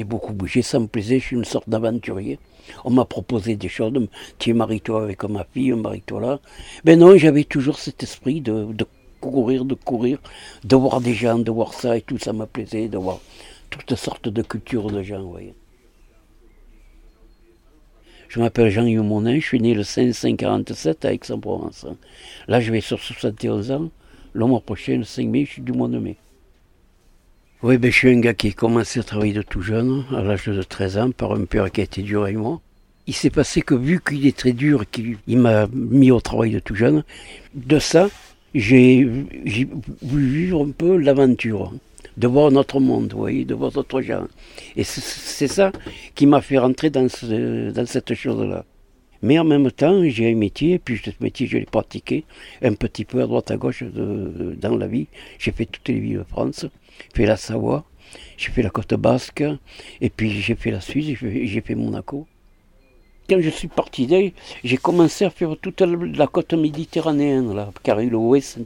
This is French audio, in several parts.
J'ai beaucoup bougé, ça me plaisait, je suis une sorte d'aventurier. On m'a proposé des choses, tiens, marie-toi avec ma fille, marie-toi là. Mais non, j'avais toujours cet esprit de, courir, de courir, de voir des gens, de voir ça et tout, ça me plaisait, de voir toutes sortes de cultures de gens, voyez. Je m'appelle Jean Youmonin, je suis né le 547 à Aix-en-Provence. Là, je vais sur 71 ans. Le mois prochain, le 5 mai, je suis du mois de mai. Oui, ben, je suis un gars qui a commencé à travailler de tout jeune, à l'âge de 13 ans, par un père qui a été dur avec moi. Il s'est passé que vu qu'il est très dur, qu'il m'a mis au travail de tout jeune, de ça, j'ai voulu vivre un peu l'aventure de voir notre monde, de voir d'autres gens. Et c'est ça qui m'a fait rentrer dans cette chose-là. Mais en même temps, j'ai un métier, puis ce métier, je l'ai pratiqué un petit peu à droite à gauche dans la vie. J'ai fait toutes les villes de France, j'ai fait la Savoie, j'ai fait la côte basque, et puis j'ai fait la Suisse, j'ai fait Monaco quand je suis parti d'elle, j'ai commencé à faire toute la, côte méditerranéenne, là, ouest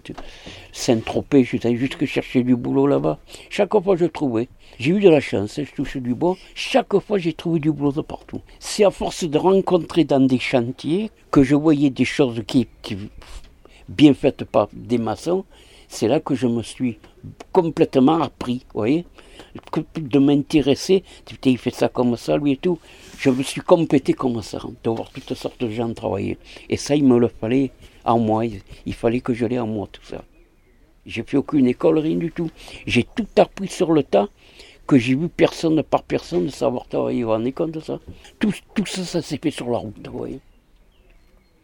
Saint-Tropez, j'étais juste que chercher du boulot là-bas. Chaque fois je trouvais. J'ai eu de la chance, je touche du bois. Chaque fois j'ai trouvé du boulot de partout. C'est à force de rencontrer dans des chantiers que je voyais des choses qui, qui bien faites par des maçons. C'est là que je me suis complètement appris, vous voyez de m'intéresser, il fait ça comme ça, lui et tout. Je me suis complété comme ça, de voir toutes sortes de gens travailler. Et ça, il me le fallait en moi, il fallait que je l'ai en moi, tout ça. J'ai fait aucune école, rien du tout. J'ai tout appris sur le tas, que j'ai vu personne par personne savoir travailler. Vous vous rendez compte de ça tout, tout ça, ça s'est fait sur la route, vous voyez.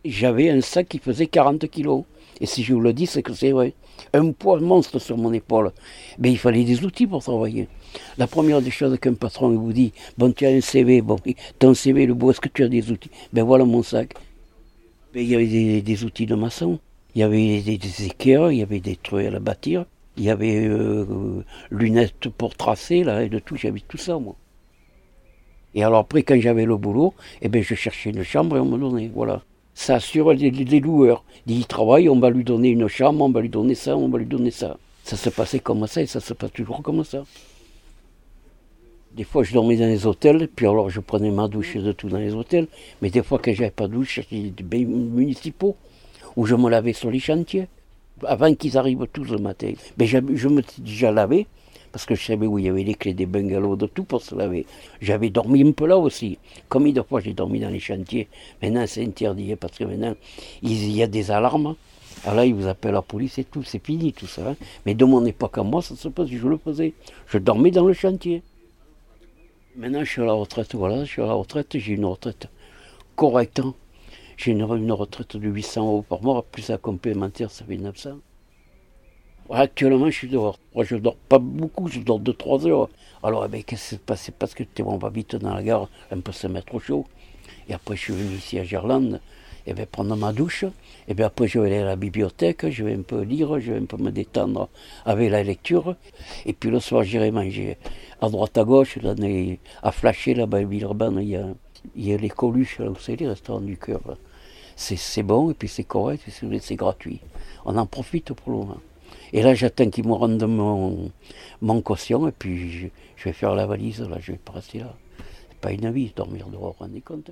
J'avais un sac qui faisait 40 kilos. Et si je vous le dis, c'est que c'est vrai. Un poids monstre sur mon épaule. Mais il fallait des outils pour travailler. La première des choses qu'un patron vous dit, bon, tu as un CV, bon, ton CV, le beau, est-ce que tu as des outils? Ben voilà mon sac. Ben, il y avait des, outils de maçon, il y avait des, équerres, il y avait des trucs à bâtir, il y avait euh, lunettes pour tracer, là, et de tout, j'avais tout ça, moi. Et alors après, quand j'avais le boulot, eh ben, je cherchais une chambre et on me donnait, voilà. Ça assure les, loueurs. Il travaille, on va lui donner une chambre, on va lui donner ça, on va lui donner ça. Ça se passait comme ça et ça se passe toujours comme ça. Des fois, je dormais dans les hôtels, puis alors je prenais ma douche de tout dans les hôtels. Mais des fois, quand j'avais pas de douche, j'étais des bains municipaux, où je me lavais sur les chantiers, avant qu'ils arrivent tous le matin. Mais je, me suis déjà lavé, parce que je savais où il y avait les clés des bungalows, de tout pour se laver. J'avais dormi un peu là aussi. Combien de fois j'ai dormi dans les chantiers Maintenant, c'est interdit, parce que maintenant, il y a des alarmes. Alors là, ils vous appellent la police et tout, c'est fini tout ça. Hein. Mais de mon époque à moi, ça se passe, je le faisais. Je dormais dans le chantier. Maintenant, je suis à la retraite, voilà, je suis à la retraite, j'ai une retraite correcte. Hein. J'ai une, retraite de 800 euros par mois, plus la complémentaire, ça fait 900. Actuellement, je suis dehors. Moi, je dors pas beaucoup, je dors 2-3 heures. Alors, eh ben, qu'est-ce qui s'est passé? Parce que on va vite dans la gare, un peu se mettre au chaud. Et après, je suis venu ici à Gerland, et eh bien, prendre ma douche. Et bien après, je vais aller à la bibliothèque, je vais un peu lire, je vais un peu me détendre avec la lecture. Et puis le soir, j'irai manger à droite, à gauche, à Flasher, là-bas, à Villeurbanne, il y a, il y a les Coluches, les restaurants du cœur. C'est bon, et puis c'est correct, c'est gratuit. On en profite pour le moment. Et là, j'attends qu'ils me rendent mon, mon caution, et puis je, vais faire la valise, là, je vais pas rester là. C'est pas une vie, dormir dehors, vous rendez compte?